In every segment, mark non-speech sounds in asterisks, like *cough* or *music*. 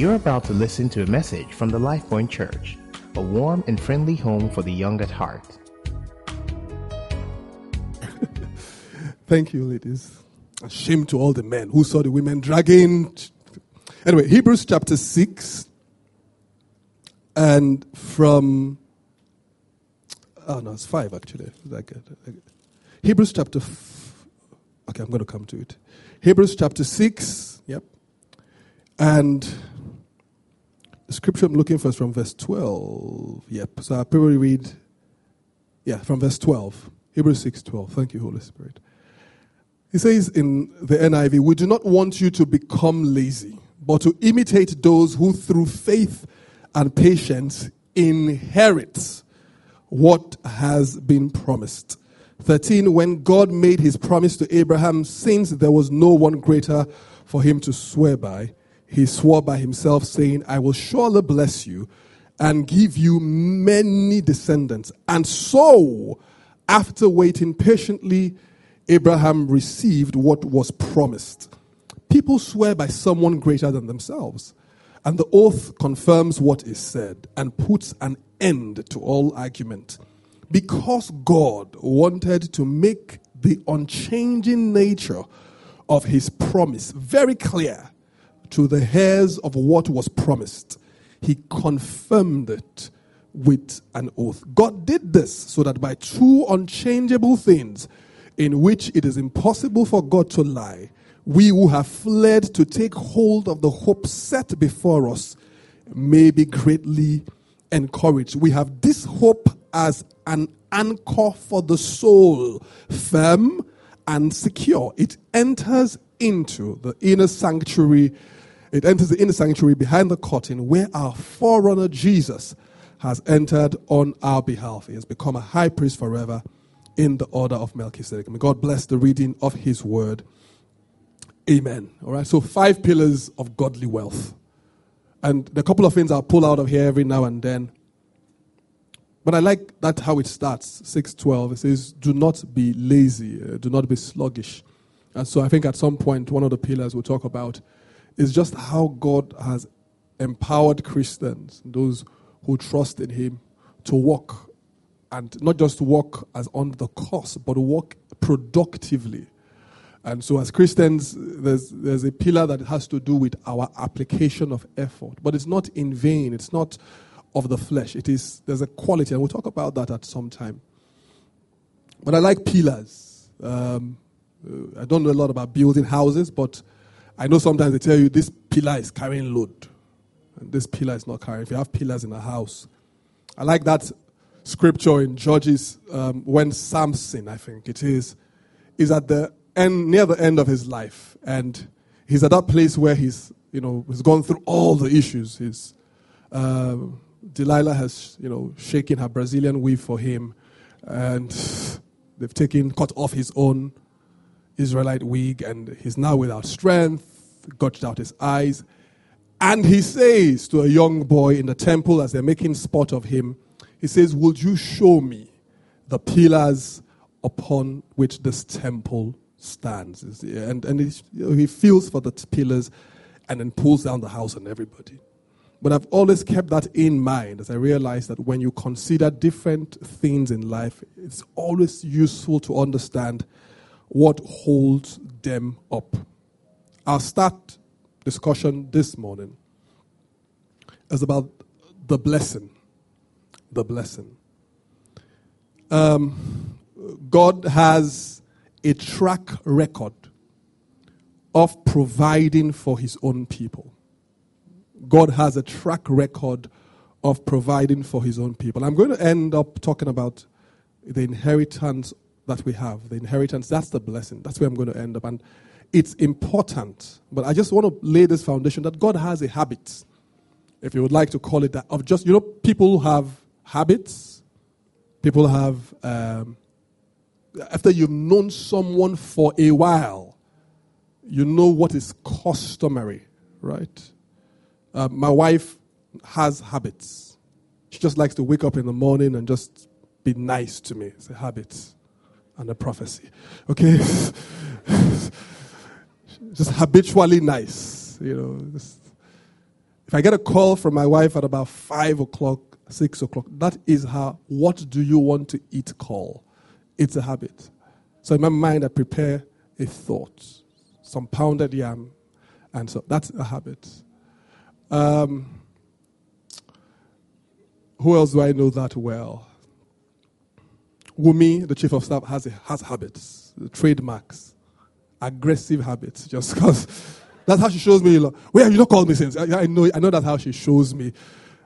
You're about to listen to a message from the LifePoint Church, a warm and friendly home for the young at heart. *laughs* Thank you, ladies. Shame to all the men who saw the women dragging. Anyway, Hebrews chapter 6, and from. Oh, no, it's 5 actually. Hebrews chapter. F- okay, I'm going to come to it. Hebrews chapter 6, yep. And scripture I'm looking for is from verse 12. Yep. So I'll probably read, yeah, from verse 12. Hebrews 6 12. Thank you, Holy Spirit. He says in the NIV, We do not want you to become lazy, but to imitate those who through faith and patience inherit what has been promised. 13, when God made his promise to Abraham, since there was no one greater for him to swear by, he swore by himself, saying, I will surely bless you and give you many descendants. And so, after waiting patiently, Abraham received what was promised. People swear by someone greater than themselves, and the oath confirms what is said and puts an end to all argument. Because God wanted to make the unchanging nature of his promise very clear to the heirs of what was promised, he confirmed it with an oath. God did this so that by two unchangeable things, in which it is impossible for God to lie, we who have fled to take hold of the hope set before us may be greatly encouraged. We have this hope as an anchor for the soul, firm and secure. It enters into the inner sanctuary it enters the inner sanctuary behind the curtain where our forerunner Jesus has entered on our behalf. He has become a high priest forever in the order of Melchizedek. May God bless the reading of his word. Amen. All right, so five pillars of godly wealth. And a couple of things I'll pull out of here every now and then. But I like that how it starts, 612. It says, Do not be lazy, uh, do not be sluggish. And so I think at some point, one of the pillars we'll talk about is just how God has empowered Christians, those who trust in Him, to walk and not just walk as on the course, but walk productively. And so, as Christians, there's, there's a pillar that has to do with our application of effort. But it's not in vain, it's not of the flesh. It is, there's a quality, and we'll talk about that at some time. But I like pillars. Um, I don't know a lot about building houses, but I know sometimes they tell you this pillar is carrying load, and this pillar is not carrying. If you have pillars in a house, I like that scripture in Judges um, when Samson, I think it is, is at the end, near the end of his life, and he's at that place where he's, you know, he's gone through all the issues. His uh, Delilah has, you know, shaken her Brazilian weave for him, and they've taken cut off his own Israelite wig, and he's now without strength gouged out his eyes. And he says to a young boy in the temple as they're making sport of him, he says, Would you show me the pillars upon which this temple stands? And, and he, feels for the pillars and then pulls down the house and everybody. But I've always kept that in mind as I realize that when you consider different things in life, it's always useful to understand what holds them up. Our start discussion this morning is about the blessing. The blessing. Um, God has a track record of providing for his own people. God has a track record of providing for his own people. I'm going to end up talking about the inheritance that we have. The inheritance, that's the blessing. That's where I'm going to end up. And it's important. But I just want to lay this foundation that God has a habit, if you would like to call it that, of just, you know, people have habits. People have, um, after you've known someone for a while, you know what is customary, right? Uh, my wife has habits. She just likes to wake up in the morning and just be nice to me. It's a habit and a prophecy. Okay? *laughs* just habitually nice. You know, just, If I get a call from my wife at about 5 o'clock, 6 o'clock, that is her, what do you want to eat call. It's a habit. So in my mind, I prepare a thought, some pounded yam, and so that's a habit. Um, who else do I know that well? Wumi, the chief of staff, has, has habits, trademarks, aggressive habits, just *laughs* because that's how she shows me. Love. Well, you don't call me since. I, I, know, I know that's how she shows me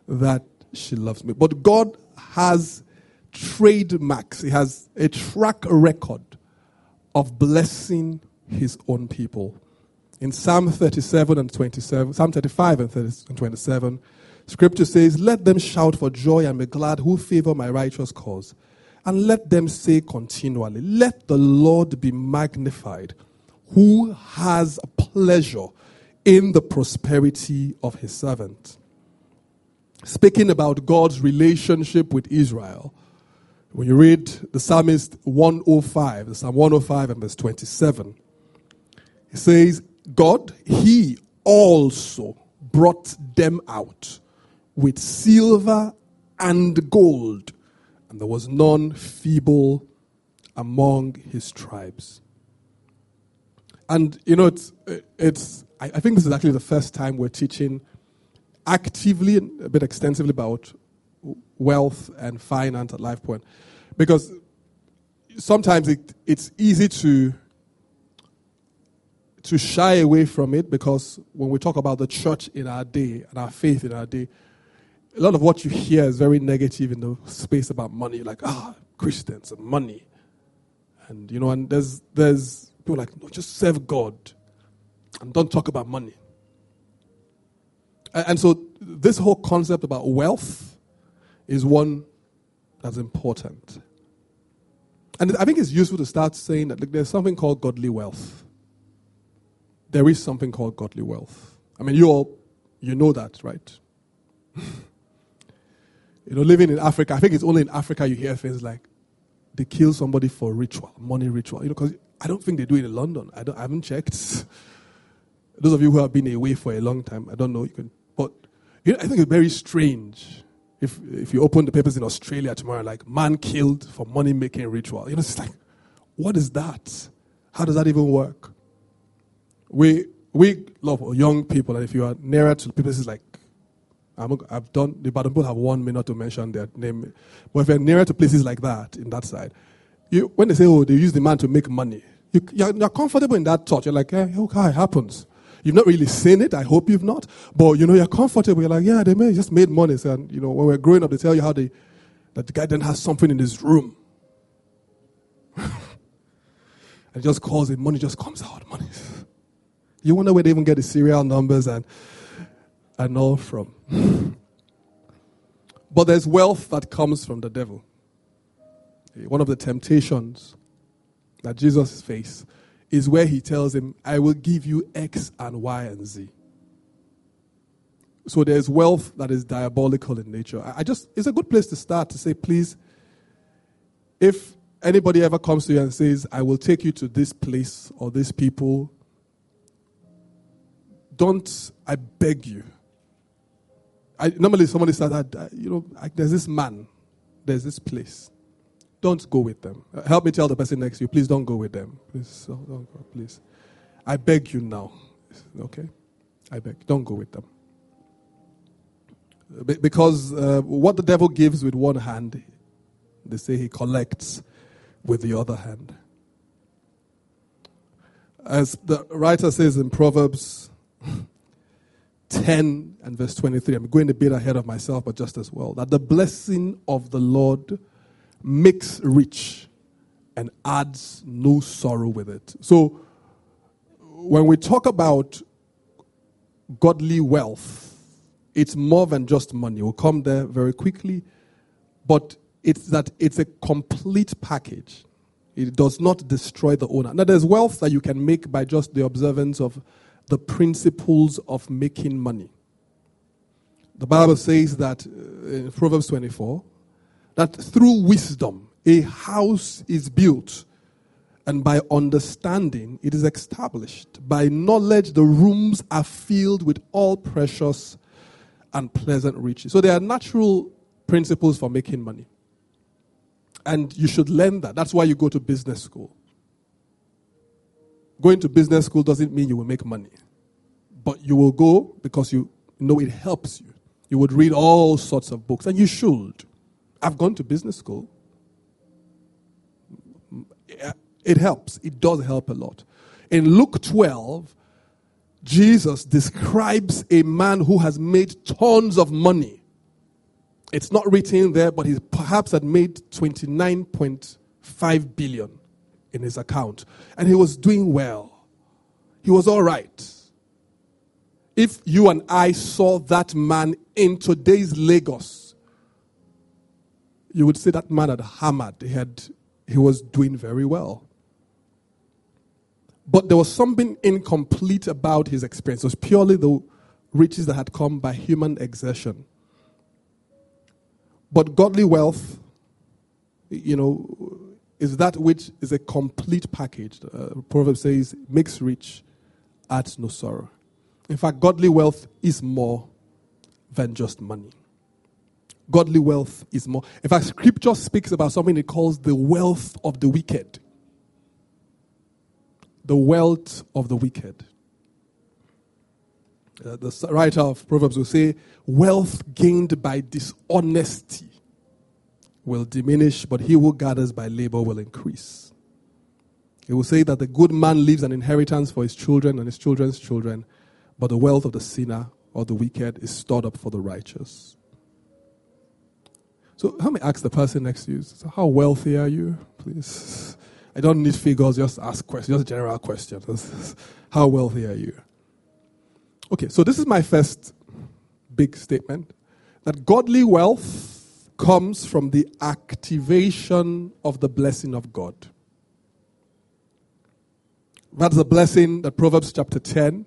that she loves me. But God has trademarks, He has a track record of blessing His own people. In Psalm 37 and 27, Psalm 35 and, 30, and 27, Scripture says, Let them shout for joy and be glad who favor my righteous cause. And let them say continually, Let the Lord be magnified, who has pleasure in the prosperity of his servant. Speaking about God's relationship with Israel, when you read the Psalmist 105, the Psalm 105 and verse 27, it says, God, He also brought them out with silver and gold, and there was none feeble among his tribes. And you know, it's, it's I, I think this is actually the first time we're teaching actively and a bit extensively about wealth and finance at Life Point. Because sometimes it, it's easy to to shy away from it because when we talk about the church in our day and our faith in our day, a lot of what you hear is very negative in the space about money, like ah, Christians and money, and you know, and there's there's people like no, just serve God, and don't talk about money. And, and so this whole concept about wealth is one that's important, and I think it's useful to start saying that like, there's something called godly wealth. There is something called godly wealth. I mean, you all you know that, right? *laughs* You know, living in Africa, I think it's only in Africa you hear things like they kill somebody for ritual, money ritual. You know, because I don't think they do it in London. I, don't, I haven't checked. *laughs* Those of you who have been away for a long time, I don't know. You can, but you know, I think it's very strange if if you open the papers in Australia tomorrow, like man killed for money making ritual. You know, it's like, what is that? How does that even work? We we love young people, and if you are nearer to people, it's like i have done, the Ibadan people have warned me not to mention their name. But if you're nearer to places like that, in that side, you, when they say, oh, they use the man to make money, you, you're, you're comfortable in that thought. You're like, eh, hey, okay, it happens. You've not really seen it. I hope you've not. But, you know, you're comfortable. You're like, yeah, they may just made money. So, and, you know, when we're growing up, they tell you how they, that the guy then has something in his room. *laughs* and just calls it, money just comes out. Money. *laughs* You wonder where they even get the serial numbers and and all from. but there's wealth that comes from the devil. Eh, one of the temptations that Jesus faced is where he tells him, I will give you X and Y and Z. So there's wealth that is diabolical in nature. I just, it's a good place to start to say, please, if anybody ever comes to you and says, I will take you to this place or these people, don't, I beg you, I, normally somebody says that, you know, there's this man, there's this place. Don't go with them. Uh, help me tell the person next to you, please don't go with them. Please, don't go, please. I beg you now. Okay? I beg, don't go with them. Because uh, what the devil gives with one hand, they say he collects with the other hand. As the writer says in Proverbs *laughs* 10 and verse 23. I'm going a bit ahead of myself, but just as well. That the blessing of the Lord makes rich and adds no sorrow with it. So, when we talk about godly wealth, it's more than just money. We'll come there very quickly, but it's that it's a complete package. It does not destroy the owner. Now, there's wealth that you can make by just the observance of the principles of making money. The Bible says that uh, in Proverbs 24 that through wisdom a house is built, and by understanding it is established. By knowledge the rooms are filled with all precious and pleasant riches. So there are natural principles for making money. And you should learn that. That's why you go to business school. Going to business school doesn't mean you will make money, but you will go because you know it helps you. You would read all sorts of books, and you should. I've gone to business school. It helps. It does help a lot. In Luke 12, Jesus describes a man who has made tons of money. It's not written there, but he perhaps had made 29.5 billion in his account. And he was doing well. He was all right. If you and I saw that man in today's Lagos, you would say that man had hammered. He, had, he was doing very well. But there was something incomplete about his experience. It was purely the riches that had come by human exertion. But godly wealth, you know, is that which is a complete package. Uh, Proverbs says, makes rich, adds no sorrow. In fact, godly wealth is more than just money. Godly wealth is more. In fact, scripture speaks about something it calls the wealth of the wicked the wealth of the wicked. Uh, the writer of Proverbs will say, Wealth gained by dishonesty will diminish, but he who gathers by labor will increase. He will say that the good man leaves an inheritance for his children and his children's children, but the wealth of the sinner or the wicked is stored up for the righteous. So, let me ask the person next to you, so how wealthy are you, please? I don't need figures, just ask questions, just general questions. *laughs* How wealthy are you? Okay, so this is my first big statement that godly wealth comes from the activation of the blessing of God. That's the blessing that Proverbs chapter 10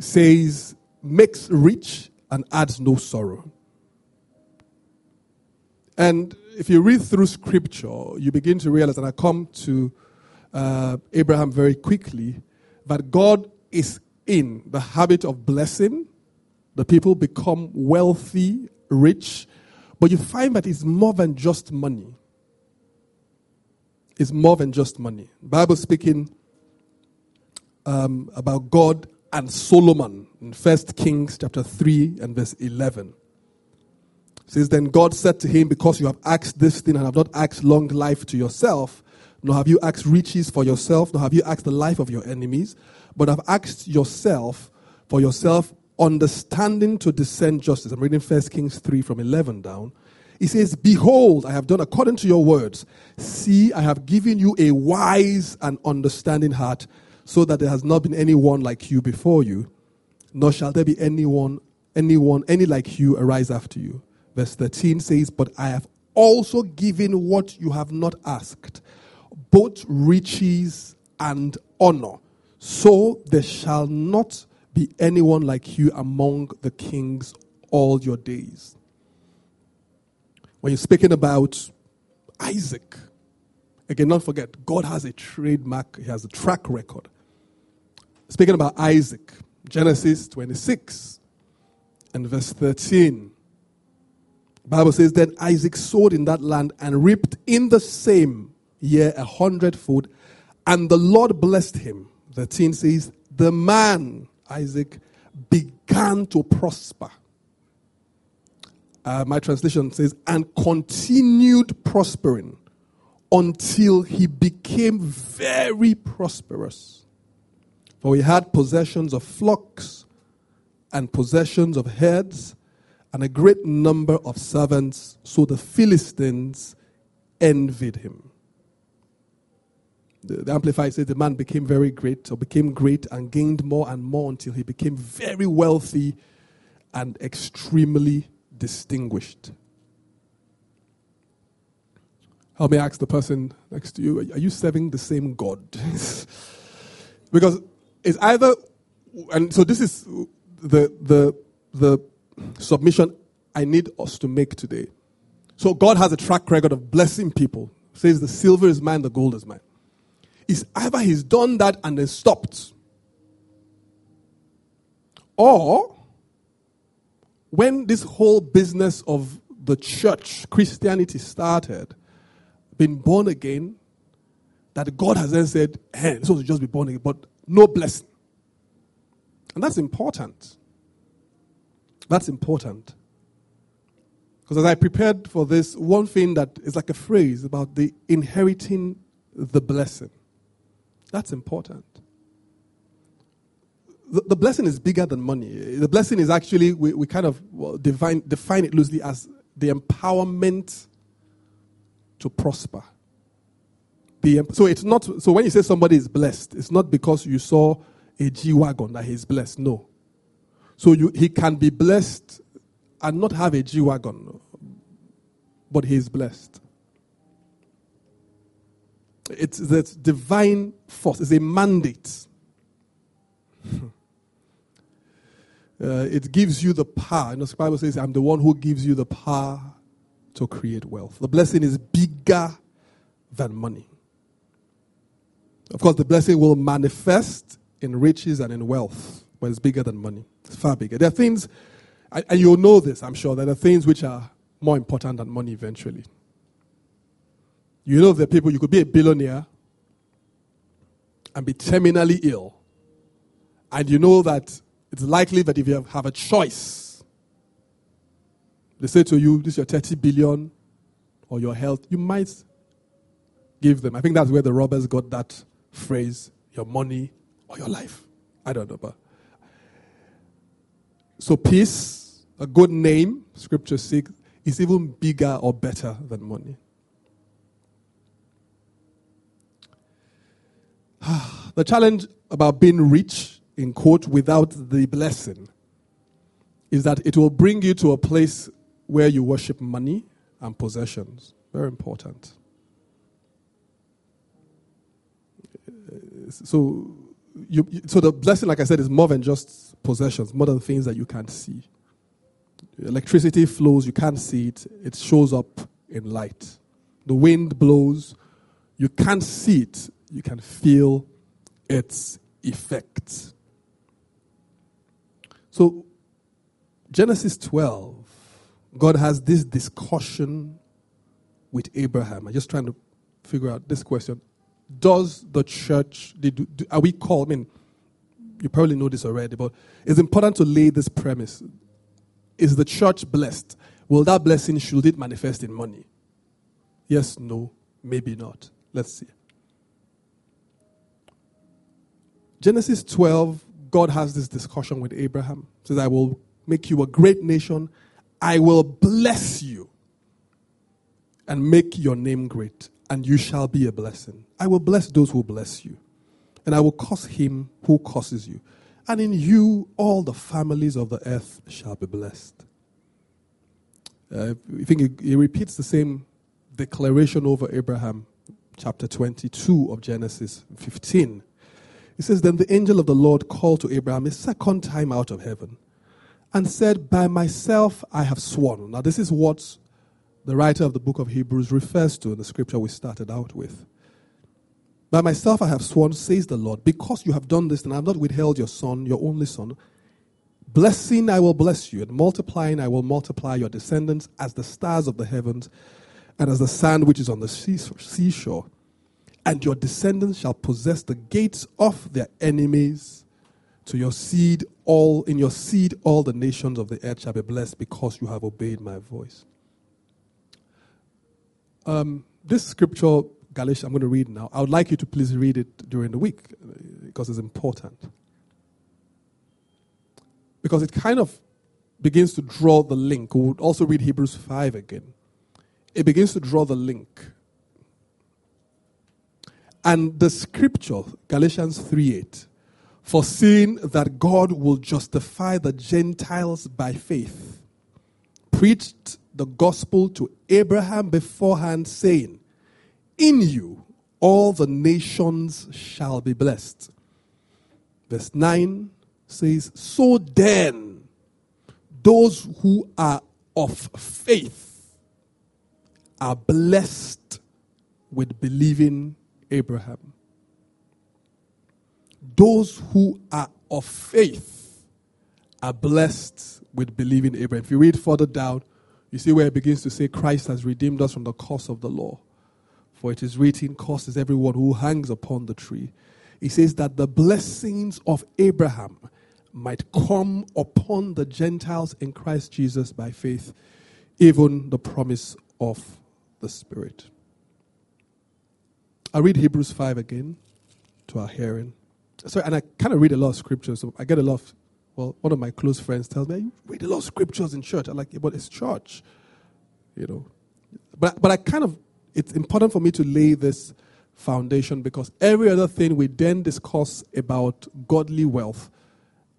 says makes rich and adds no sorrow. And if you read through scripture, you begin to realize, and I come to uh, Abraham very quickly, that God is in the habit of blessing. The people become wealthy, rich, but you find that it's more than just money. It's more than just money. Bible speaking um, about God and Solomon in First Kings chapter 3 and verse 11 says, Then God said to him, Because you have asked this thing and have not asked long life to yourself, nor have you asked riches for yourself, nor have you asked the life of your enemies, but have asked yourself for yourself understanding to discern justice. I'm reading 1 Kings 3 from 11 down. He says, Behold, I have done according to your words. See, I have given you a wise and understanding heart, so that there has not been anyone like you before you, nor shall there be anyone, anyone, any like you arise after you. Verse 13 says, But I have also given what you have not asked, both riches and honor. So there shall not be anyone like you among the kings all your days. When you're speaking about Isaac, again, don't forget, God has a trademark, He has a track record. Speaking about Isaac, Genesis 26 and verse 13. Bible says, Then Isaac sowed in that land and reaped in the same year a hundredfold, and the Lord blessed him. The teen says, The man, Isaac, began to prosper. Uh, my translation says, and continued prospering until he became very prosperous. For he had possessions of flocks and possessions of herds and a great number of servants, so the Philistines envied him. The, Amplified says the man became very great, or became great and gained more and more until he became very wealthy and extremely distinguished. Help me ask the person next to you, are you serving the same God? *laughs* because it's either, and so this is the, the, the submission I need us to make today. So God has a track record of blessing people. Says the silver is mine, the gold is mine. It's either he's done that and then stopped. Or when this whole business of the church, Christianity started, being born again, that God has then said, hey, this was just be born again, but no blessing. And that's important. That's important. Because as I prepared for this, one thing that is like a phrase about the inheriting the blessing. That's important. The, the blessing is bigger than money. The blessing is actually, we, we kind of well, define, define it loosely as the empowerment to prosper. The, so it's not, so when you say somebody is blessed, it's not because you saw a G Wagon that he's blessed. No. So you, he can be blessed and not have a G Wagon, but he is blessed. It's that divine force, it's a mandate. Uh, it gives you the power. You know, the Bible says, I'm the one who gives you the power to create wealth. The blessing is bigger than money. Of course, the blessing will manifest in riches and in wealth, but it's bigger than money. It's far bigger. There are things, and you'll know this, I'm sure, there are things which are more important than money eventually. You know, are people, you could be a billionaire and be terminally ill. And you know that it's likely that if you have a choice, they say to you, this is your 30 billion or your health, you might give them. I think that's where the robbers got that phrase, your money or your life. I don't know, but. So, peace, a good name, scripture says, is even bigger or better than money. *sighs* the challenge about being rich, in quote, without the blessing, is that it will bring you to a place where you worship money and possessions. Very important. Uh, so, you, so the blessing, like I said, is more than just possessions, more than things that you can't see. Electricity flows, you can't see it, it shows up in light. The wind blows, you can't see it, you can feel its effect. So, Genesis 12, God has this discussion with Abraham. I'm just trying to figure out this question. Does the church, did, are we called? I mean, you probably know this already, but it's important to lay this premise is the church blessed? Will that blessing, should it manifest in money? Yes, no, maybe not. Let's see. Genesis 12, God has this discussion with Abraham. He says, I will make you a great nation. I will bless you and make your name great, and you shall be a blessing. I will bless those who bless you, and I will curse him who curses you and in you all the families of the earth shall be blessed. Uh, I think he, he repeats the same declaration over Abraham, chapter 22 of Genesis 15. He says, Then the angel of the Lord called to Abraham a second time out of heaven and said, By myself I have sworn. Now, this is what the writer of the book of Hebrews refers to in the scripture we started out with. By myself I have sworn, says the Lord, because you have done this, and I have not withheld your son, your only son. Blessing I will bless you, and multiplying I will multiply your descendants as the stars of the heavens and as the sand which is on the seashore. And your descendants shall possess the gates of their enemies. To your seed, all in your seed, all the nations of the earth shall be blessed because you have obeyed my voice. Um, this scripture Galatians, I'm going to read now. I would like you to please read it during the week because it's important. Because it kind of begins to draw the link. We would also read Hebrews 5 again. It begins to draw the link. And the scripture, Galatians 3 8, foreseeing that God will justify the Gentiles by faith, preached the gospel to Abraham beforehand, saying, in you all the nations shall be blessed. Verse 9 says, So then, those who are of faith are blessed with believing Abraham. Those who are of faith are blessed with believing Abraham. If you read further down, you see where it begins to say, Christ has redeemed us from the curse of the law. For it is written, Cursed is everyone who hangs upon the tree. He says that the blessings of Abraham might come upon the Gentiles in Christ Jesus by faith, even the promise of the Spirit. I read Hebrews 5 again to our hearing. So, and I kind of read a lot of scriptures. So I get a lot of, well, one of my close friends tells me, you read a lot of scriptures in church. I'm like, yeah, but it's church, you know. But, but I kind of, it's important for me to lay this foundation because every other thing we then discuss about godly wealth,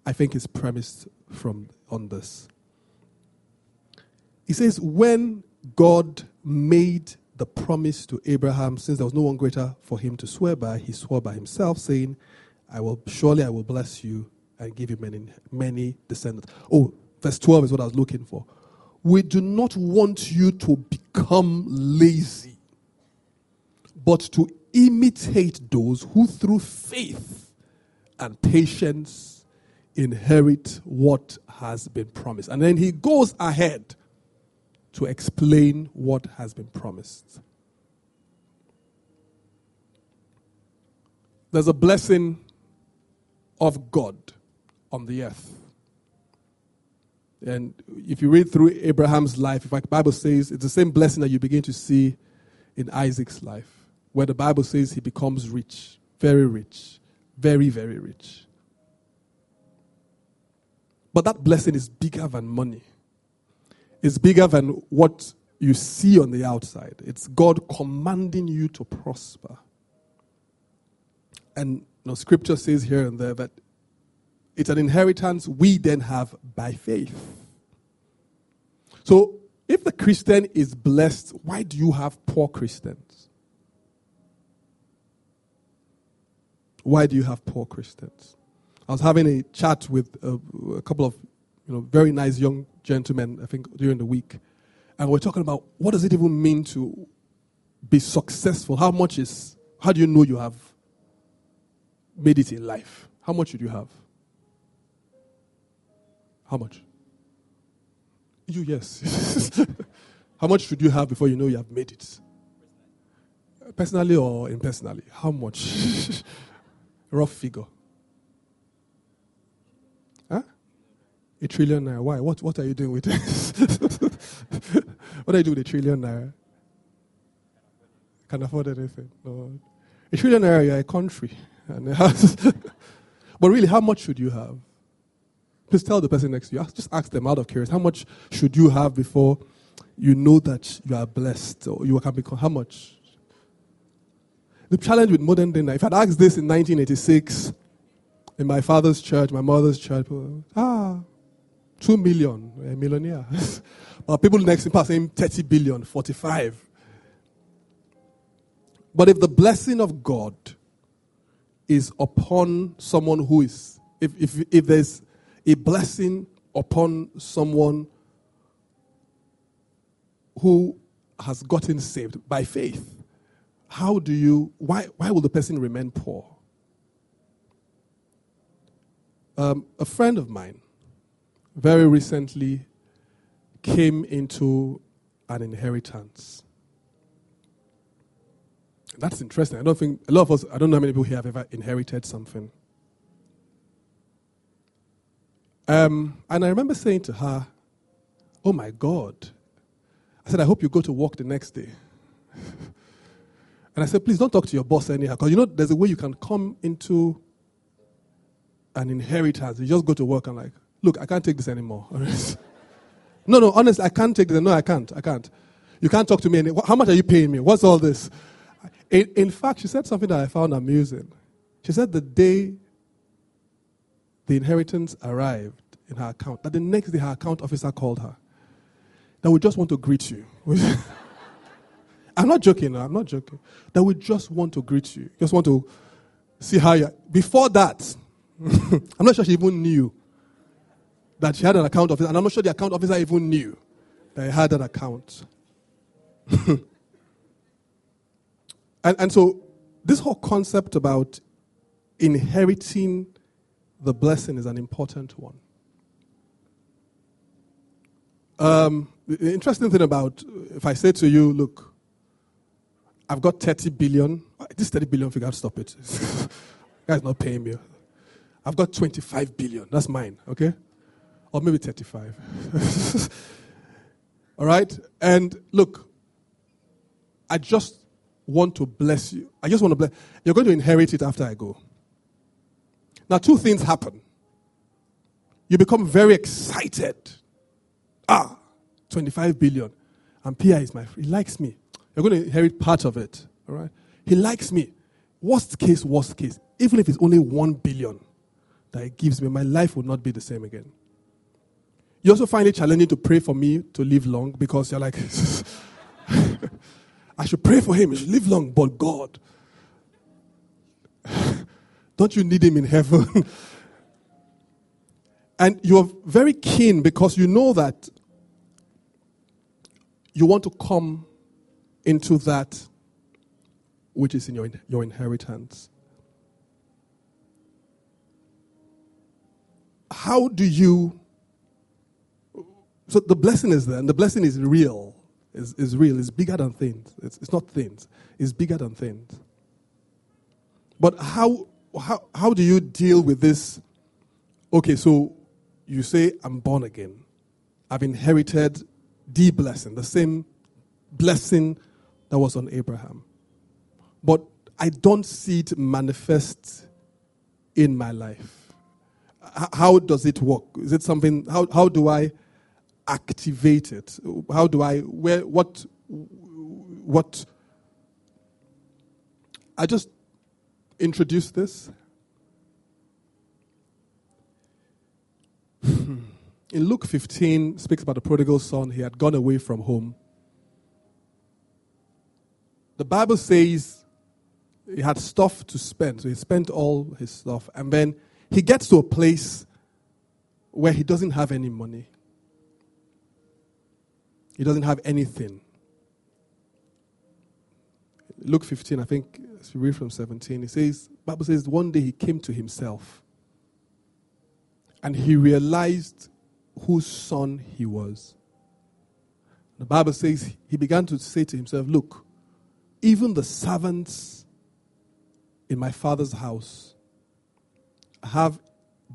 I think is premised from on this. He says, when God made the promise to Abraham, since there was no one greater for him to swear by, he swore by himself, saying, I will surely I will bless you and give you many many descendants. Oh, verse 12 is what I was looking for. We do not want you to become lazy, but to imitate those who through faith and patience inherit what has been promised. And then he goes ahead to explain what has been promised. There's a blessing of God on the earth. And if you read through Abraham's life, in fact, the Bible says it's the same blessing that you begin to see in Isaac's life, where the Bible says he becomes rich, very rich, very, very rich. But that blessing is bigger than money. It's bigger than what you see on the outside. It's God commanding you to prosper. And you know, scripture says here and there that it's an inheritance we then have by faith. So if the Christian is blessed, why do you have poor Christians? Why do you have poor Christians? I was having a chat with a, a couple of you know, very nice young gentlemen, I think, during the week. And we're talking about what does it even mean to be successful? How much is, how do you know you have made it in life? How much should you have? How much? You, yes. *laughs* how much should you have before you know you have made it? Personally or impersonally? How much? *laughs* Rough figure. A trillion naira. Why? What, what are you doing with this? *laughs* what do you do with a trillion naira? Can afford anything. No. A trillion naira, you're a country. *laughs* And *laughs* but really, how much should you have? Please tell the person next to you. Just ask them out of curiosity. How much should you have before you know that you are blessed or you can become? How much? The challenge with modern day, if I'd asked this in 1986 in my father's church, my mother's church, ah, two million, a millionaire. *laughs* but people next me are saying 30 billion, 45. But if the blessing of God is upon someone who is, if, if, if there's a blessing upon someone who has gotten saved by faith, how do you, why, why will the person remain poor? Um, a friend of mine very recently came into an inheritance. That's interesting. I don't think, a lot of us, I don't know how many people here have ever inherited something. Um, and I remember saying to her, Oh my God. I said, I hope you go to work the next day. *laughs* and I said, Please don't talk to your boss anyhow. Because you know, there's a way you can come into an inheritance. You just go to work and, like, look, I can't take this anymore. *laughs* no, no, honestly, I can't take this. No, I can't. I can't. You can't talk to me. Any- How much are you paying me? What's all this? In, in fact, she said something that I found amusing. She said the day the inheritance arrived in her account, that the next day her account officer called her. That we just want to greet you. *laughs* I'm not joking. I'm not joking. That we just want to greet you. Just want to see how you. Before that, *laughs* I'm not sure she even knew that she had an account officer, and I'm not sure the account officer even knew that he had an account. *laughs* and, and so, this whole concept about inheriting the blessing is an important one. Um, the interesting thing about if I say to you, look, I've got 30 billion, this 30 billion figure, stop it. *laughs* Guy's not paying me. I've got 25 billion, that's mine, okay? Or maybe 35. *laughs* All right? And look, I just want to bless you. I just want to bless. You're going to inherit it after I go. Now, two things happen. You become very excited. Ah, 25 billion. And Pia is my friend. He likes me. You're going to inherit part of it. All right? He likes me. Worst case, worst case. Even if it's only 1 billion that he gives me, my life will not be the same again. You also find it challenging to pray for me to live long because you're like, *laughs* I should pray for him. He should live long, but God. *laughs* Don't you need him in heaven? *laughs* and you're very keen because you know that you want to come into that which is in your, your inheritance. How do you so the blessing is there, and the blessing is real. Is, is real. It's bigger than things. It's, it's not things. It's bigger than things. But how, how, how do you deal with this? Okay, so you say, I'm born again. I've inherited the blessing, the same blessing that was on Abraham. But I don't see it manifest in my life. How does it work? Is it something, how, how do I activate it? How do I, where, what, what, I just introduced this. *sighs* In Luke 15, speaks about the prodigal son. He had gone away from home. The Bible says he had stuff to spend, so he spent all his stuff. And then he gets to a place where he doesn't have any money. He doesn't have anything. Luke 15, I think, we read from 17, it says, Bible says, one day he came to himself and he realized whose son he was. The Bible says he began to say to himself, Look, even the servants in my father's house have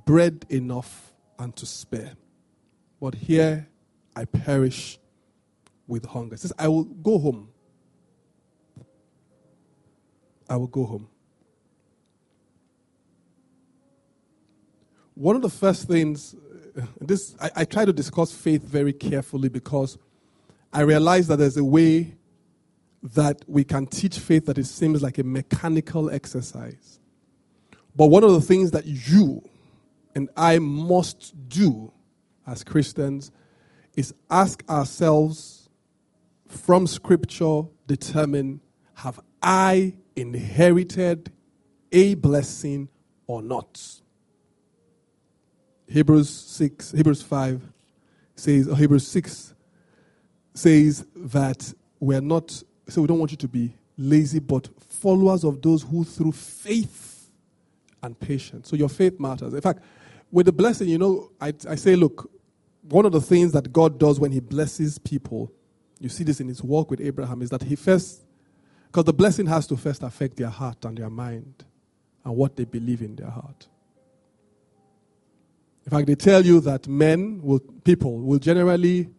bread enough and to spare. But here I perish with hunger. Says, I will go home. I will go home. One of the first things, uh, this I, I try to discuss faith very carefully because I realize that there's a way that we can teach faith that it seems like a mechanical exercise. But one of the things that you and I must do as Christians is ask ourselves from Scripture determine have I inherited a blessing or not? Hebrews 6, Hebrews 5 says, or Hebrews 6 says that we're not, so we don't want you to be lazy, but followers of those who through faith and patience. So your faith matters. In fact, with the blessing, you know, I, I say, look, one of the things that God does when He blesses people you see this in his walk with Abraham, is that he first, because the blessing has to first affect their heart and their mind and what they believe in their heart. In fact, they tell you that men will, people will generally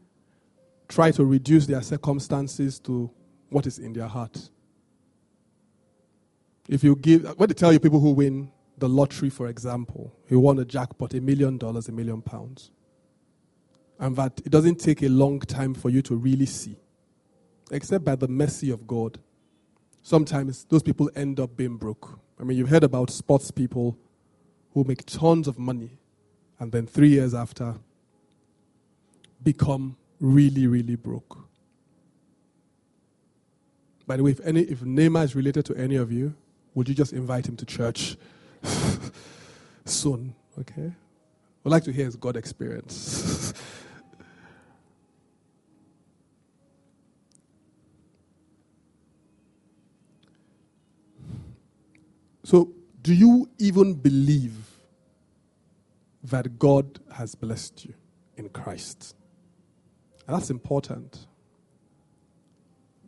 try to reduce their circumstances to what is in their heart. If you give, what they tell you, people who win the lottery, for example, who won a jackpot, a million dollars, a million pounds and that it doesn't take a long time for you to really see, except by the mercy of God. Sometimes those people end up being broke. I mean, you've heard about sports people who make tons of money and then three years after become really, really broke. By the way, if, any, if Neymar is related to any of you, would you just invite him to church *laughs* soon? Okay? I'd like to hear his God experience. *laughs* So, do you even believe that God has blessed you in Christ? And that's important.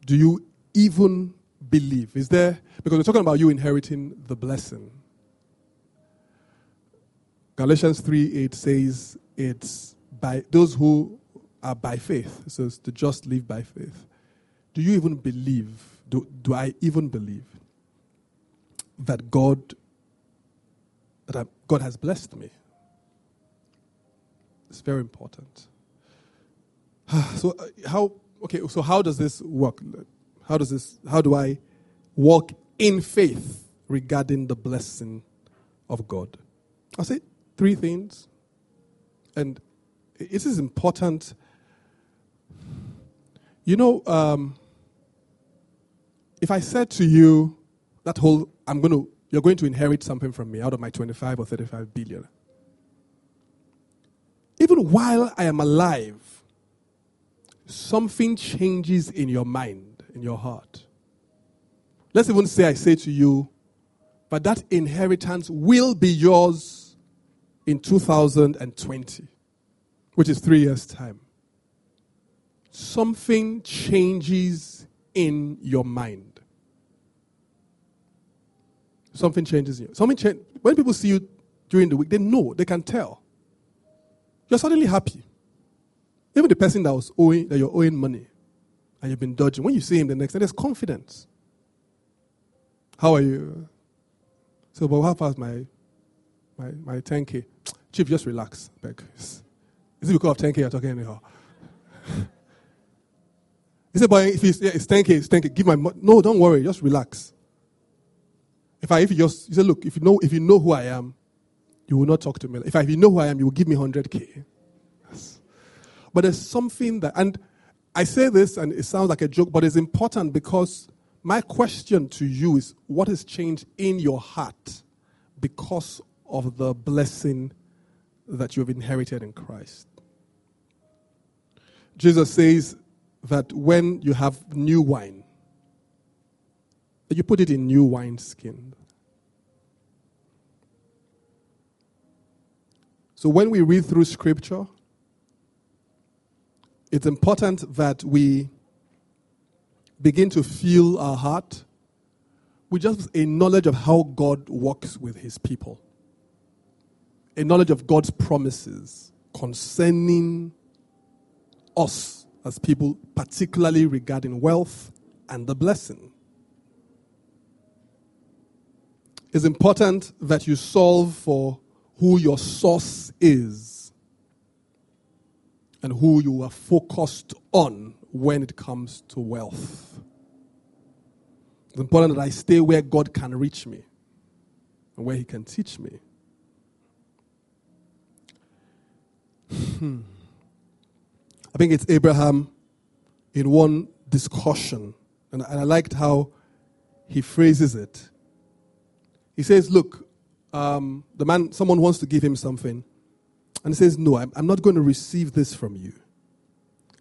Do you even believe? Is there, because we're talking about you inheriting the blessing. Galatians 3 8 says it's by those who are by faith. It says to just live by faith. Do you even believe? Do, do I even believe that God that I, God has blessed me? It's very important. *sighs* so uh, how okay, so how does this work? How does this how do I walk in faith regarding the blessing of God? I'll say three things. And it is important. You know, um, if I said to you that whole, I'm going to, you're going to inherit something from me out of my 25 or 35 billion. Even while I am alive, something changes in your mind, in your heart. Let's even say I say to you, but that inheritance will be yours in 2020, which is three years' time. Something changes in your mind. Something changes you. Something change, when people see you during the week, they know, they can tell. You're suddenly happy. Even the person that was owing, that you're owing money and you've been dodging, when you see him the next day, there's confidence. How are you? So, but how fast my my my 10k? *tsk* Chief, just relax. Beg. Is it because of 10k you're talking anyhow? *laughs* he said, but if it's, yeah, it's 10k, it's 10k. Give my no, don't worry, just relax. If I if you just you said, look, if you know if you know who I am, you will not talk to me. If, I, if you know who I am, you will give me 100k. Yes. But there's something that, and I say this, and it sounds like a joke, but it's important because my question to you is what has changed in your heart because of the blessing that you have inherited in Christ? Jesus says that when you have new wine, you put it in new wineskin. So when we read through scripture, it's important that we begin to feel our heart with just a knowledge of how God works with his people, a knowledge of God's promises concerning us as people, particularly regarding wealth and the blessing. It's important that you solve for who your source is and who you are focused on when it comes to wealth. It's important that I stay where God can reach me and where He can teach me. Hmm. I think it's Abraham in one discussion, and and I liked how he phrases it. He says, Look, um, the man, someone wants to give him something, and he says, No, I'm, I'm not going to receive this from you.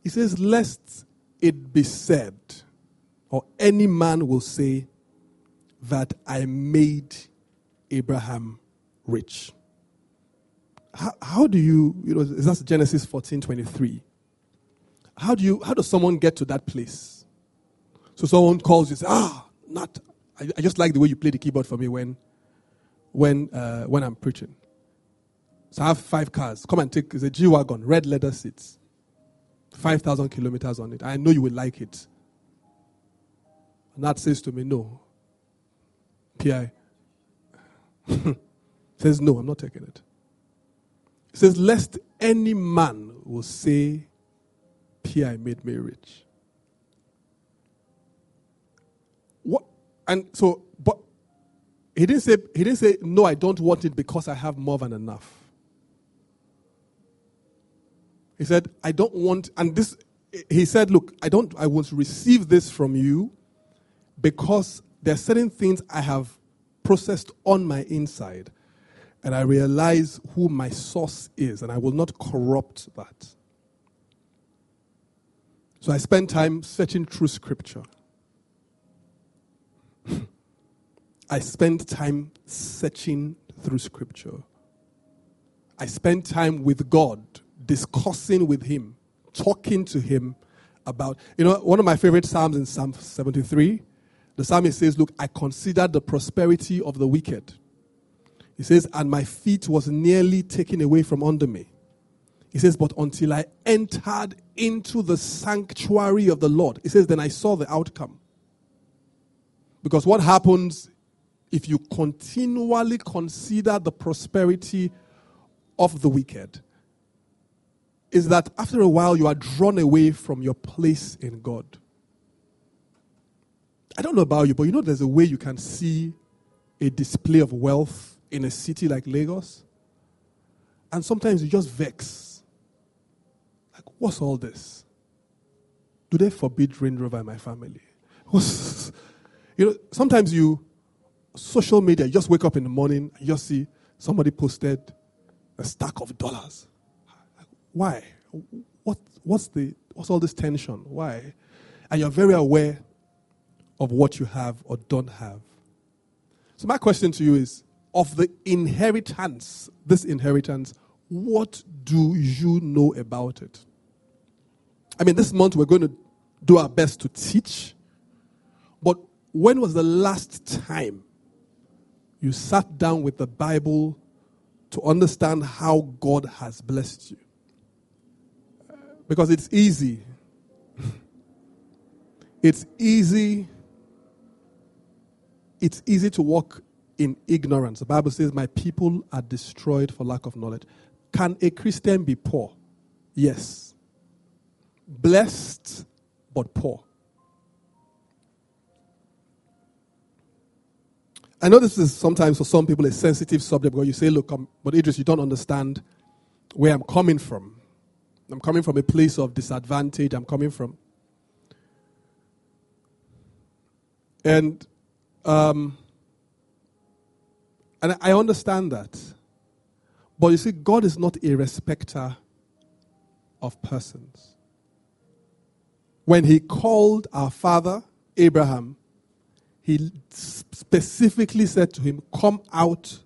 He says, Lest it be said, or any man will say, that I made Abraham rich. How, how do you, you know, that's Genesis 14 23. How do you, how does someone get to that place? So someone calls you, say, ah, not, I, I just like the way you play the keyboard for me when, when, uh, when I'm preaching. So I have five cars. Come and take, it's a G Wagon, red leather seats. 5,000 kilometers on it. I know you will like it. And that says to me, no. PI *laughs* says, no, I'm not taking it. He says, lest any man will say, PI made me rich. What? And so, but he didn't say, he didn't say, no, I don't want it because I have more than enough. He said, I don't want, and this, he said, look, I don't, I will receive this from you because there are certain things I have processed on my inside and I realize who my source is and I will not corrupt that. So I spend time searching through scripture. I spend time searching through scripture. I spend time with God discussing with Him talking to him about, you know, one of my favorite Psalms in Psalm 73, the psalmist says, Look, I considered the prosperity of the wicked. He says, And my feet was nearly taken away from under me. He says, But until I entered into the sanctuary of the Lord, he says, Then I saw the outcome. Because what happens if you continually consider the prosperity of the wicked is that after a while you are drawn away from your place in God. I don't know about you, but you know there's a way you can see a display of wealth in a city like Lagos. And sometimes you just vex. Like, what's all this? Do they forbid Range Rover in my family? *laughs* You know, sometimes you, social media, you just wake up in the morning you just see somebody posted a stack of dollars. Why? What, what's, the, what's all this tension? Why? And you're very aware of what you have or don't have. So, my question to you is of the inheritance, this inheritance, what do you know about it? I mean, this month we're going to do our best to teach, but when was the last time you sat down with the Bible to understand how God has blessed you? Because it's easy. *laughs* it's easy. It's easy to walk in ignorance. The Bible says, My people are destroyed for lack of knowledge. Can a Christian be poor? Yes. Blessed, but poor. I know this is sometimes for some people a sensitive subject where you say, Look, um, but Idris, you don't understand where I'm coming from. I'm coming from a place of disadvantage. I'm coming from. And um, and I understand that. But you see, God is not a respecter of persons. When He called our father, Abraham, He specifically said to him, Come out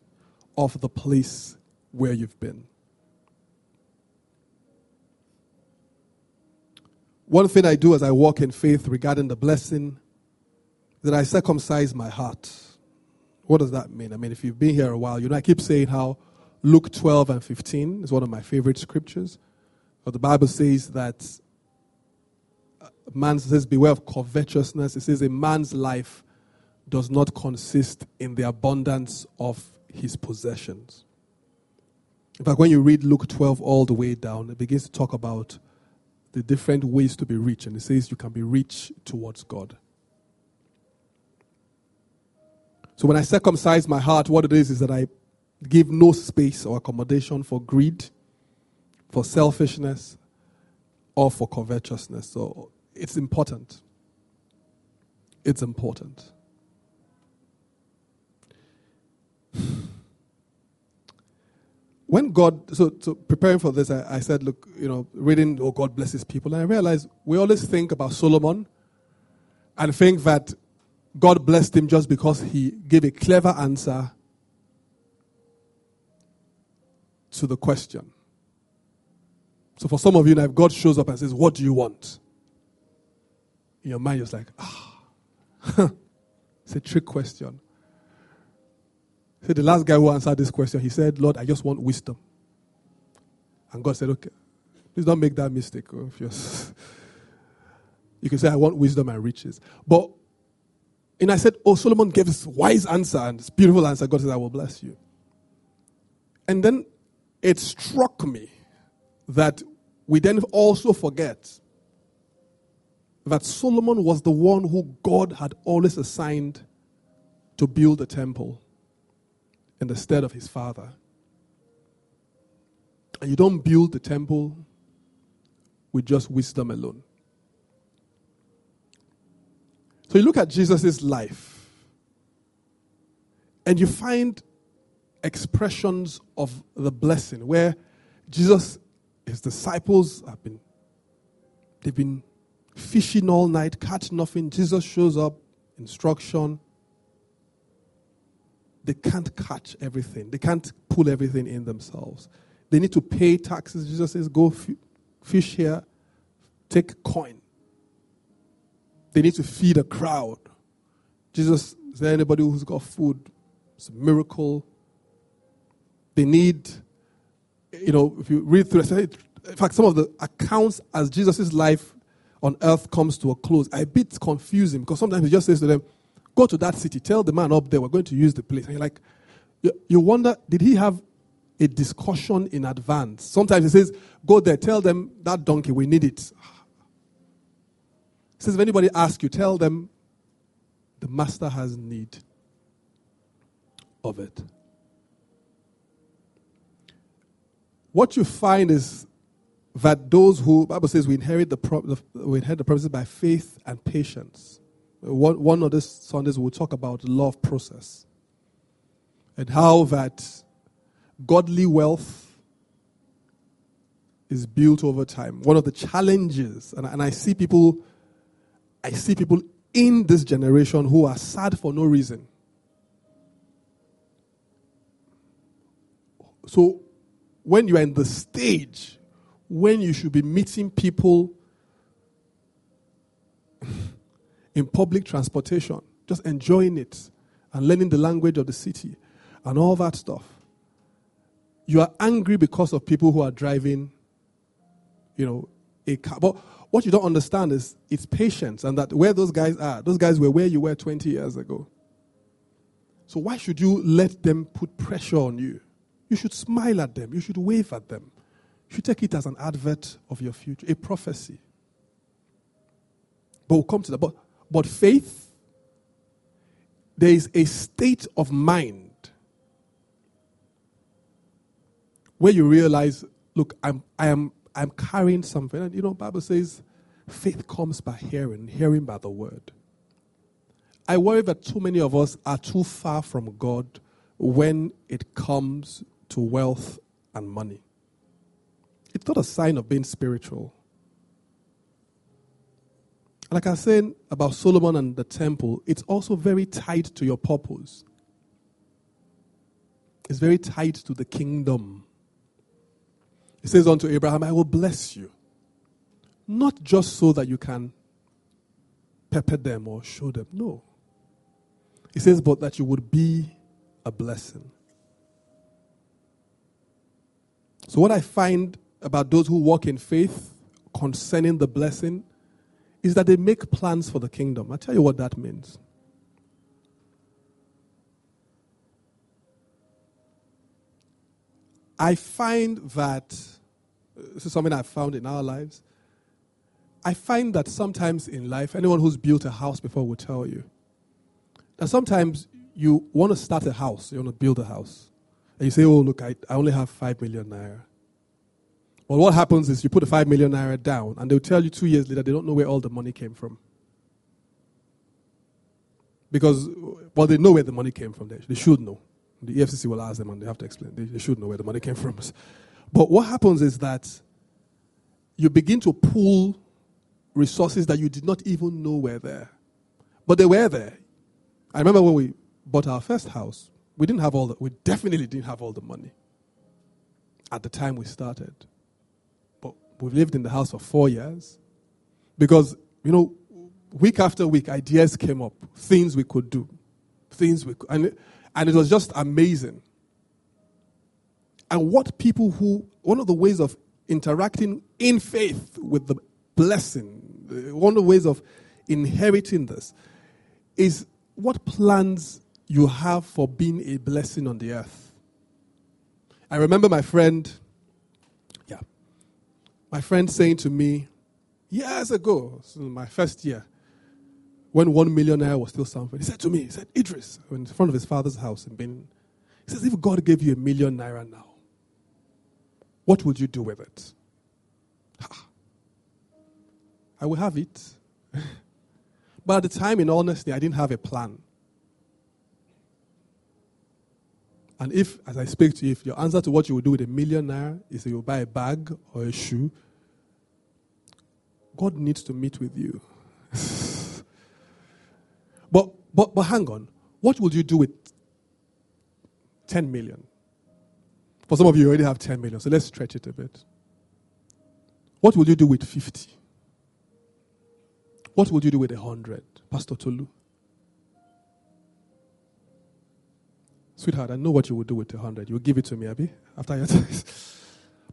of the place where you've been. One thing I do as I walk in faith regarding the blessing that I circumcise my heart. What does that mean? I mean, if you've been here a while, you know, I keep saying how Luke 12 and 15 is one of my favorite scriptures. But the Bible says that uh, man says, Beware of covetousness. It says, A man's life does not consist in the abundance of his possessions. In fact, when you read Luke 12 all the way down, it begins to talk about the different ways to be rich. And it says you can be rich towards God. So when I circumcise my heart, what it is is that I give no space or accommodation for greed, for selfishness, or for covetousness. So it's important. It's important. When God, so, so preparing for this, I, I, said, look, you know, reading, oh, God blesses people. And I realized we always think about Solomon and think that God blessed him just because he gave a clever answer to the question. So for some of you now, if God shows up and says, What do you want? In your mind, you're like, ah, *laughs* it's a trick question. See, the last guy who answered this question, he said, Lord, I just want wisdom. And God said, Okay, please don't make that mistake. Oh, *laughs* you can say, I want wisdom and riches. But, and I said, Oh, Solomon gave this wise answer and this beautiful answer. God said, I will bless you. And then it struck me that we then also forget that Solomon was the one who God had always assigned to build the temple in the stead of his father. And you don't build the temple with just wisdom alone. So you look at Jesus' life and you find expressions of the blessing where Jesus, his disciples have been, they've been fishing all night, catch nothing. Jesus shows up, instruction, they can't catch everything. They can't pull everything in themselves. They need to pay taxes. Jesus says, go f- fish here, take coin. They need to feed a crowd. Jesus, is there anybody who's got food? It's a miracle. They need, you know, if you read through, in fact, some of the accounts as Jesus' life on earth comes to a close a bit confusing because sometimes he just says to them, Go to that city, tell the man up there, we're going to use the place. And you're like, you, wonder, did he have a discussion in advance? Sometimes he says, Go there, tell them that donkey, we need it. He says, if anybody asks you, tell them the master has need of it. What you find is that those who Bible says we inherit the, pro- we inherit the promises by faith and patience. One, one of these Sundays we'll talk about love process and how that godly wealth is built over time. One of the challenges, and, and I see people, I see people in this generation who are sad for no reason. So when you are in the stage when you should be meeting people in public transportation, just enjoying it and learning the language of the city and all that stuff. You are angry because of people who are driving, you know, a car. But what you don't understand is it's patience and that where those guys are, those guys were where you were 20 years ago. So why should you let them put pressure on you? You should smile at them. You should wave at them. You should take it as an advert of your future, a prophecy. But we'll come to that. But, but faith, there is a state of mind where you realize, look, I'm, I am, I'm carrying something. And you know, Bible says, faith comes by hearing, hearing by the word. I worry that too many of us are too far from God when it comes to wealth and money. It's not a sign of being spiritual. Like I saying about Solomon and the temple, it's also very tied to your purpose. It's very tied to the kingdom. It says unto Abraham, I will bless you. Not just so that you can pepper them or show them. No. It says, but that you would be a blessing. So, what I find about those who walk in faith concerning the blessing is that they make plans for the kingdom. I'll tell you what that means. I find that, this is something I've found in our lives. I find that sometimes in life, anyone who's built a house before will tell you that sometimes you want to start a house, you want to build a house, and you say, Oh, look, I, I only have five million naira. Well, what happens is you put a five million naira down, and they'll tell you two years later they don't know where all the money came from. Because, well, they know where the money came from. They, they should know. The EFCC will ask them, and they have to explain. They, they should know where the money came from. But what happens is that you begin to pull resources that you did not even know were there. But they were there. I remember when we bought our first house, we didn't have all the, we definitely didn't have all the money at the time we started. We've lived in the house for four years because, you know, week after week, ideas came up, things we could do, things we could, and, and it was just amazing. And what people who, one of the ways of interacting in faith with the blessing, one of the ways of inheriting this is what plans you have for being a blessing on the earth. I remember my friend my friend saying to me years ago, so my first year, when one million naira was still something, he said to me, he said, Idris, in front of his father's house in Benin, he says, if God gave you a million naira now, what would you do with it? I will have it. *laughs* but at the time, in honesty, I didn't have a plan. And if, as I speak to you, if your answer to what you will do with a million naira is that you'll buy a bag or a shoe, God needs to meet with you. *laughs* but, but, but hang on. What would you do with 10 million? For some of you, you already have 10 million, so let's stretch it a bit. What would you do with 50? What would you do with a hundred, Pastor Tolu? Sweetheart, I know what you would do with a hundred. You'll give it to me, Abby, after your *laughs* time.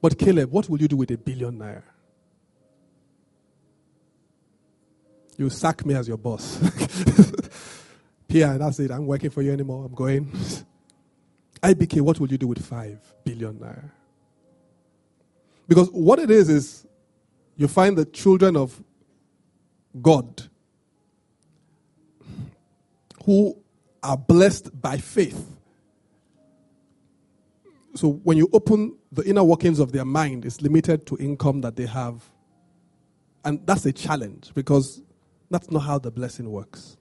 But Caleb, what will you do with a billion naira? You sack me as your boss. *laughs* Pierre, that's it. I'm working for you anymore. I'm going. *laughs* IBK, what will you do with five billion naira? Because what it is is you find the children of God who are blessed by faith. So when you open the inner workings of their mind, it's limited to income that they have. And that's a challenge because that's not how the blessing works.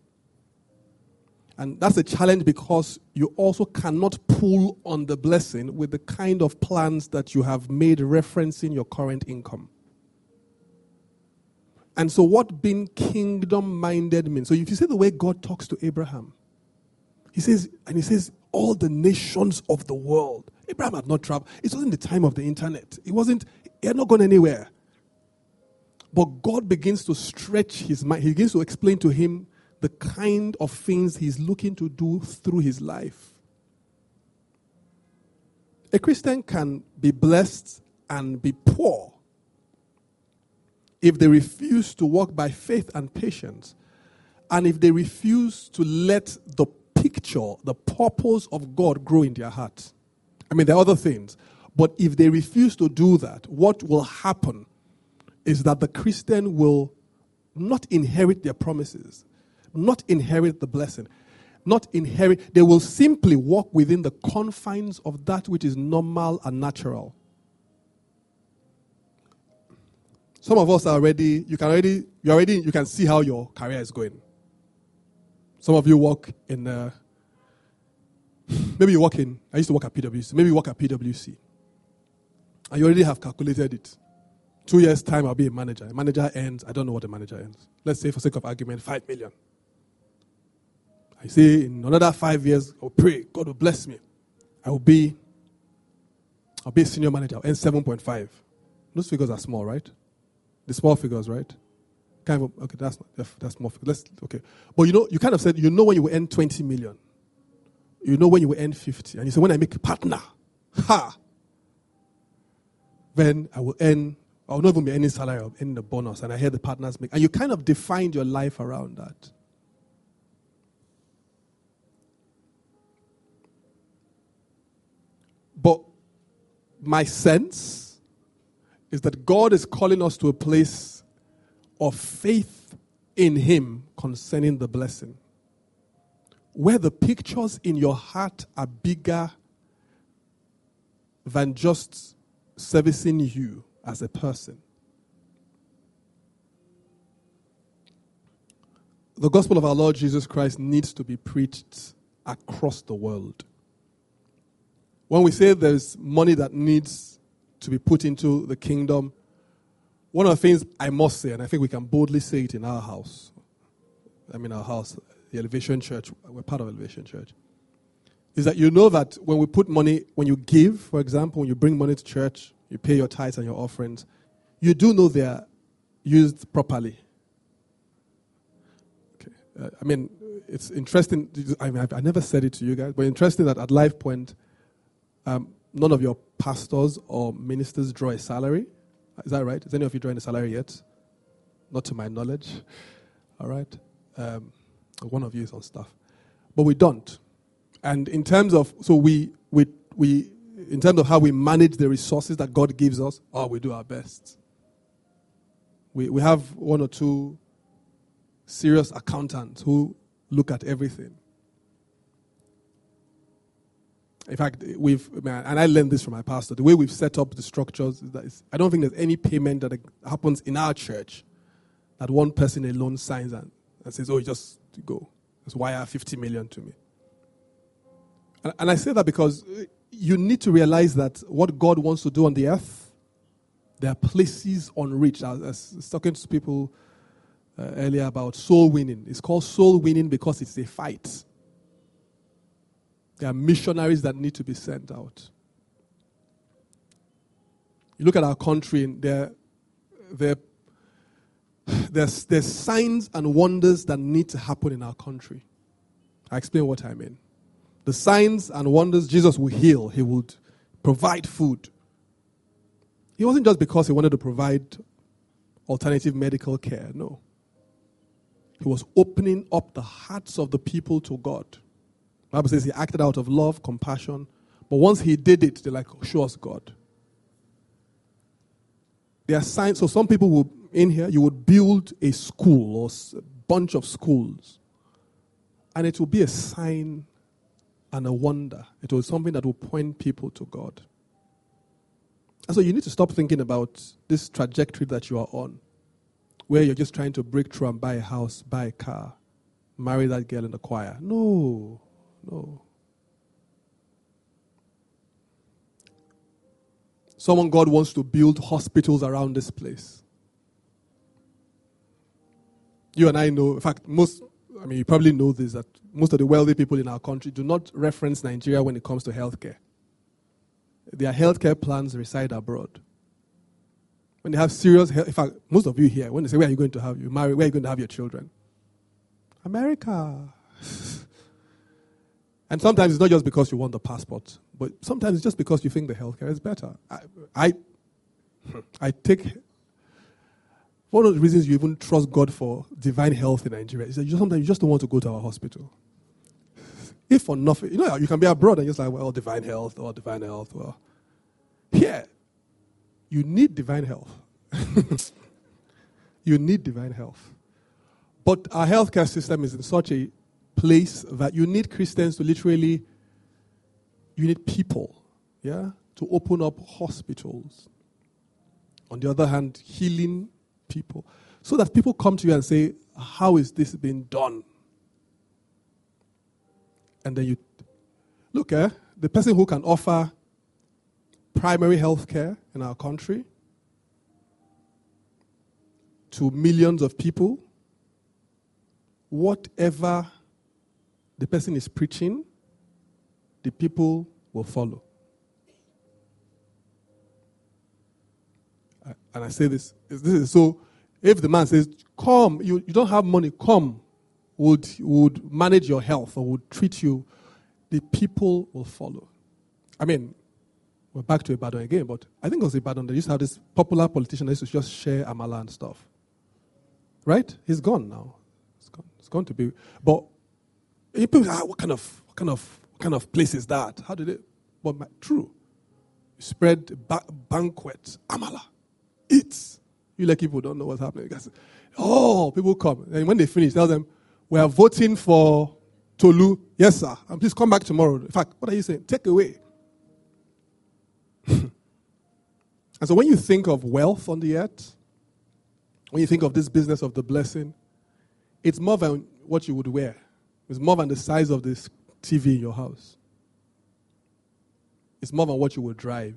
And that's a challenge because you also cannot pull on the blessing with the kind of plans that you have made referencing your current income. And so, what being kingdom minded means. So, if you see the way God talks to Abraham, he says, and he says, all the nations of the world. Abraham had not traveled. It wasn't the time of the internet. It wasn't, he had not gone anywhere. But God begins to stretch his mind. He begins to explain to him the kind of things he's looking to do through his life. A Christian can be blessed and be poor if they refuse to walk by faith and patience, and if they refuse to let the picture, the purpose of God grow in their heart. I mean, there are other things, but if they refuse to do that, what will happen is that the Christian will not inherit their promises not inherit the blessing, not inherit, they will simply walk within the confines of that which is normal and natural. Some of us are already, you can already, you already, you can see how your career is going. Some of you work in, uh, maybe you work in, I used to work at PwC, maybe you work at PwC. And you already have calculated it. Two years' time, I'll be a manager. A manager ends, I don't know what a manager ends. Let's say, for sake of argument, five million. I say in another five years, I'll pray, God will bless me. I will be, I'll be a senior manager. I'll earn 7.5. Those figures are small, right? The small figures, right? Kind of, okay, that's that's more. Let's okay, but you know, you kind of said you know when you will earn 20 million, you know when you will earn 50, and you say when I make a partner, ha, then I will earn. I'll not even be earning salary. I'll earn the bonus, and I hear the partners make, and you kind of defined your life around that. But my sense is that God is calling us to a place of faith in Him concerning the blessing. Where the pictures in your heart are bigger than just servicing you as a person. The gospel of our Lord Jesus Christ needs to be preached across the world. When we say there's money that needs to be put into the kingdom, one of the things I must say, and I think we can boldly say it in our house, I mean, our house, the Elevation Church, we're part of Elevation Church, is that you know that when we put money, when you give, for example, when you bring money to church, you pay your tithes and your offerings, you do know they are used properly. Okay. Uh, I mean, it's interesting. I mean, I never said it to you guys, but interesting that at Life Point, um, none of your pastors or ministers draw a salary. Is that right? Is any of you drawing a salary yet? Not to my knowledge. All right. Um, one of you is on staff, but we don't. And in terms of so we we we in terms of how we manage the resources that God gives us, oh, we do our best. We we have one or two serious accountants who look at everything. In fact, we've, and I learned this from my pastor, the way we've set up the structures is that I don't think there's any payment that happens in our church that one person alone signs and, and says, oh, just go. Just wire 50 million to me. And, and I say that because you need to realize that what God wants to do on the earth, there are places unreached. I was talking to people uh, earlier about soul winning. It's called soul winning because it's a fight. There are missionaries that need to be sent out. You look at our country, and there, there, there's, there's signs and wonders that need to happen in our country. I explain what I mean. The signs and wonders, Jesus will heal, He would provide food. It wasn't just because He wanted to provide alternative medical care, no. He was opening up the hearts of the people to God. The Bible says He acted out of love, compassion, but once He did it, they're like, show us God. There are signs, so some people will in here, you would build a school or a bunch of schools, and it will be a sign and a wonder. It will be something that will point people to God. And so you need to stop thinking about this trajectory that you are on, where you're just trying to break through and buy a house, buy a car, marry that girl in the choir. No, no. Someone God wants to build hospitals around this place. You and I know, in fact, most, I mean, you probably know this, that most of the wealthy people in our country do not reference Nigeria when it comes to healthcare. Their healthcare plans reside abroad. When they have serious health, in fact, most of you here, when they say, Where are you going to have you marry, where are you going to have your children? America. *laughs* and sometimes it's not just because you want the passport, but sometimes it's just because you think the healthcare is better. I, I, I take one of the reasons you even trust God for divine health in Nigeria is that you sometimes you just don't want to go to our hospital. If for nothing, you know, you can be abroad and you're like, well, divine health or divine health. Well, here, you need divine health. *laughs* you need divine health. But our healthcare system is in such a place that you need Christians to literally, you need people, yeah, to open up hospitals. On the other hand, healing people. So that people come to you and say, How is this being done? And then you look, eh, the person who can offer primary health care in our country to millions of people, whatever the person is preaching, the people will follow. And I say this, this is so if the man says, Come, you, you don't have money, come, would, would manage your health or would treat you, the people will follow. I mean, we're back to Ibadan again, but I think it was Ibadan. They used to have this popular politician that used to just share Amala and stuff. Right? He's gone now. It's gone. It's going to be. But people, ah, what kind of, what kind of, what kind of place is that? How did it? But true. Spread ba- banquet, Amala eat. You like people don't know what's happening. Guys, oh, people come. And when they finish, tell them, we are voting for Tolu. Yes, sir. And please come back tomorrow. In fact, what are you saying? Take away. *laughs* and so when you think of wealth on the earth, when you think of this business of the blessing, it's more than what you would wear. It's more than the size of this TV in your house. It's more than what you would drive.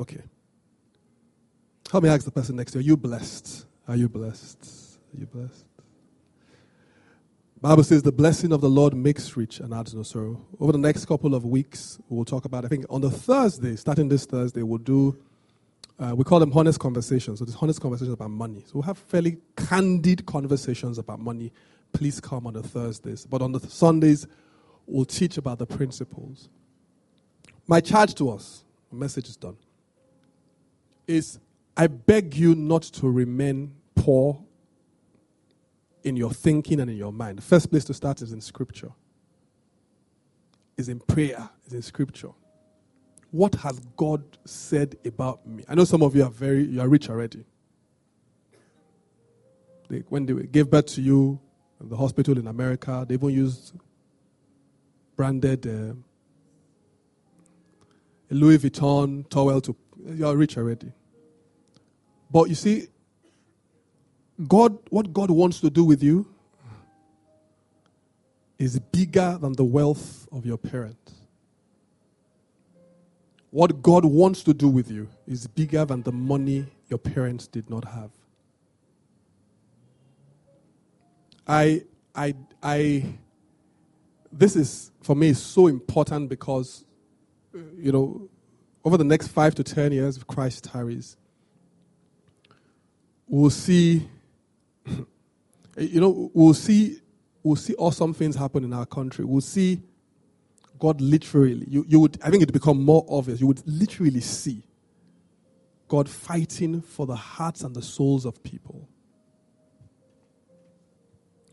Okay. Help me ask the person next to you, are you blessed? Are you blessed? Are you blessed? Bible says the blessing of the Lord makes rich and adds no sorrow. Over the next couple of weeks, we'll talk about. I think on the Thursday, starting this Thursday, we'll do. Uh, we call them honest conversations. So this honest conversations about money. So we'll have fairly candid conversations about money. Please come on the Thursdays. But on the Sundays, we'll teach about the principles. My charge to us message is done. Is I beg you not to remain poor in your thinking and in your mind. The first place to start is in Scripture, is in prayer, is in Scripture. What has God said about me? I know some of you are very, you are rich already. They, when they gave birth to you in the hospital in America, they even used branded uh, Louis Vuitton towel to you're rich already. But you see, God, what God wants to do with you is bigger than the wealth of your parents. What God wants to do with you is bigger than the money your parents did not have. I, I, I, this is for me so important because you know, over the next five to ten years, if Christ tarries, we'll see, you know, we'll see, we'll see awesome things happen in our country. We'll see God literally. You, you would, I think it become more obvious. You would literally see God fighting for the hearts and the souls of people.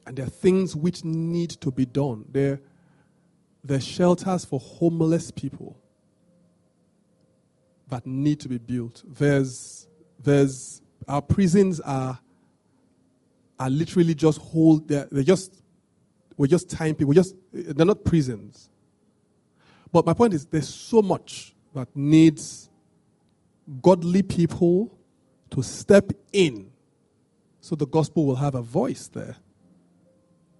And there are things which need to be done. There, there are shelters for homeless people that need to be built. There's, there's, our prisons are, are literally just hold, they're, they're just, we're just tying people, just, they're not prisons. But my point is, there's so much that needs godly people to step in so the gospel will have a voice there.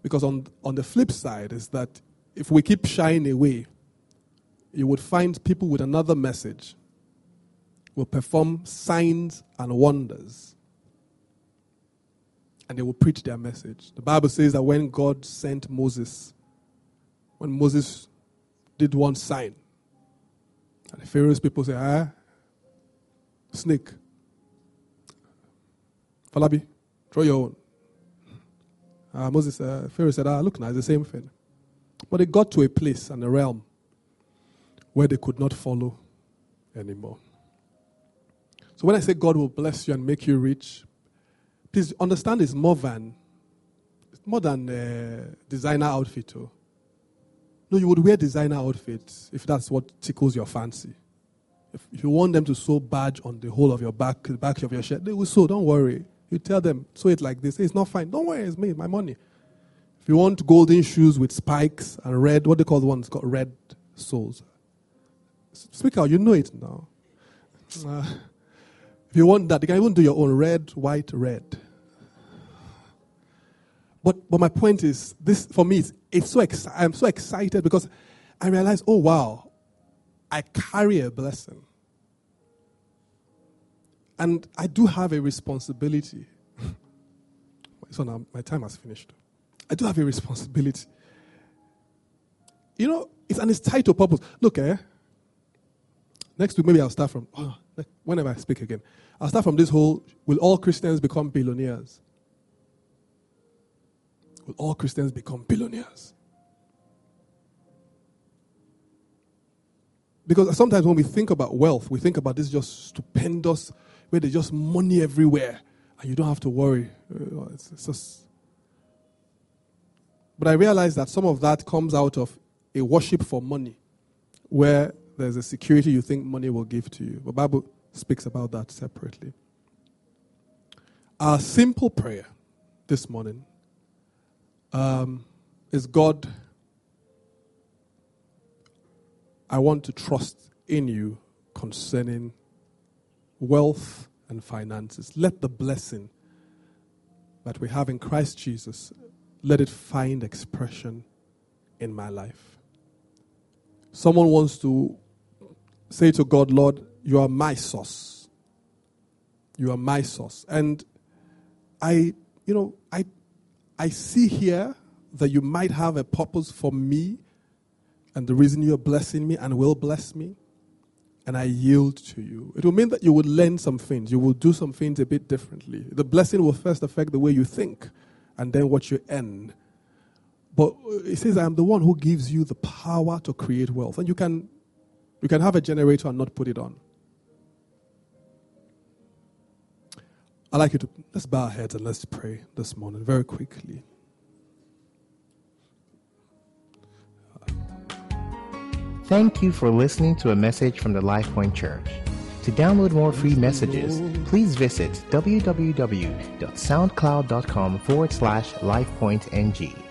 Because on, on the flip side is that if we keep shying away, you would find people with another message will perform signs and wonders. And they will preach their message. The Bible says that when God sent Moses, when Moses did one sign, and the Pharaoh's people say, ah, snake. Falabi, throw your own. Uh, Moses, uh, Pharaoh said, ah, look now, it's the same thing. But they got to a place and a realm where they could not follow anymore. So when I say God will bless you and make you rich, please understand it's more than more than a designer outfit. Oh. No, you would wear designer outfits if that's what tickles your fancy. If, if you want them to sew badge on the whole of your back, the back of your shirt, they will sew. Don't worry. You tell them, sew it like this. It's not fine. Don't worry, it's me, my money. If you want golden shoes with spikes and red, what they call the ones got red soles. Speak out, you know it now. *laughs* Uh, if you want that, you can even do your own red, white, red. But, but my point is, this for me, it's, it's so exci- I'm so excited because I realize, oh wow, I carry a blessing. And I do have a responsibility. *laughs* so now my time has finished. I do have a responsibility. You know, it's and it's tied to purpose. Look, eh? Next week, maybe I'll start from oh, whenever I speak again. I'll start from this whole will all Christians become billionaires? Will all Christians become billionaires? Because sometimes when we think about wealth, we think about this just stupendous where there's just money everywhere and you don't have to worry. Uh, it's, it's just. But I realize that some of that comes out of a worship for money, where there's a security you think money will give to you. The Bible speaks about that separately. Our simple prayer this morning um, is God, I want to trust in you concerning wealth and finances. Let the blessing that we have in Christ Jesus, let it find expression in my life. Someone wants to say to God, Lord, you are my source. You are my source. And I, you know, I, I see here that you might have a purpose for me and the reason you're blessing me and will bless me and I yield to you. It will mean that you will learn some things. You will do some things a bit differently. The blessing will first affect the way you think and then what you earn. But uh, it says, I am the one who gives you the power to create wealth. And you can, you can have a generator and not put it on. I'd like you to, let's bow our heads and let's pray this morning very quickly. Thank you for listening to a message from the LifePoint Church. To download more free messages, please visit www.soundcloud.com forward slash LifePointNG.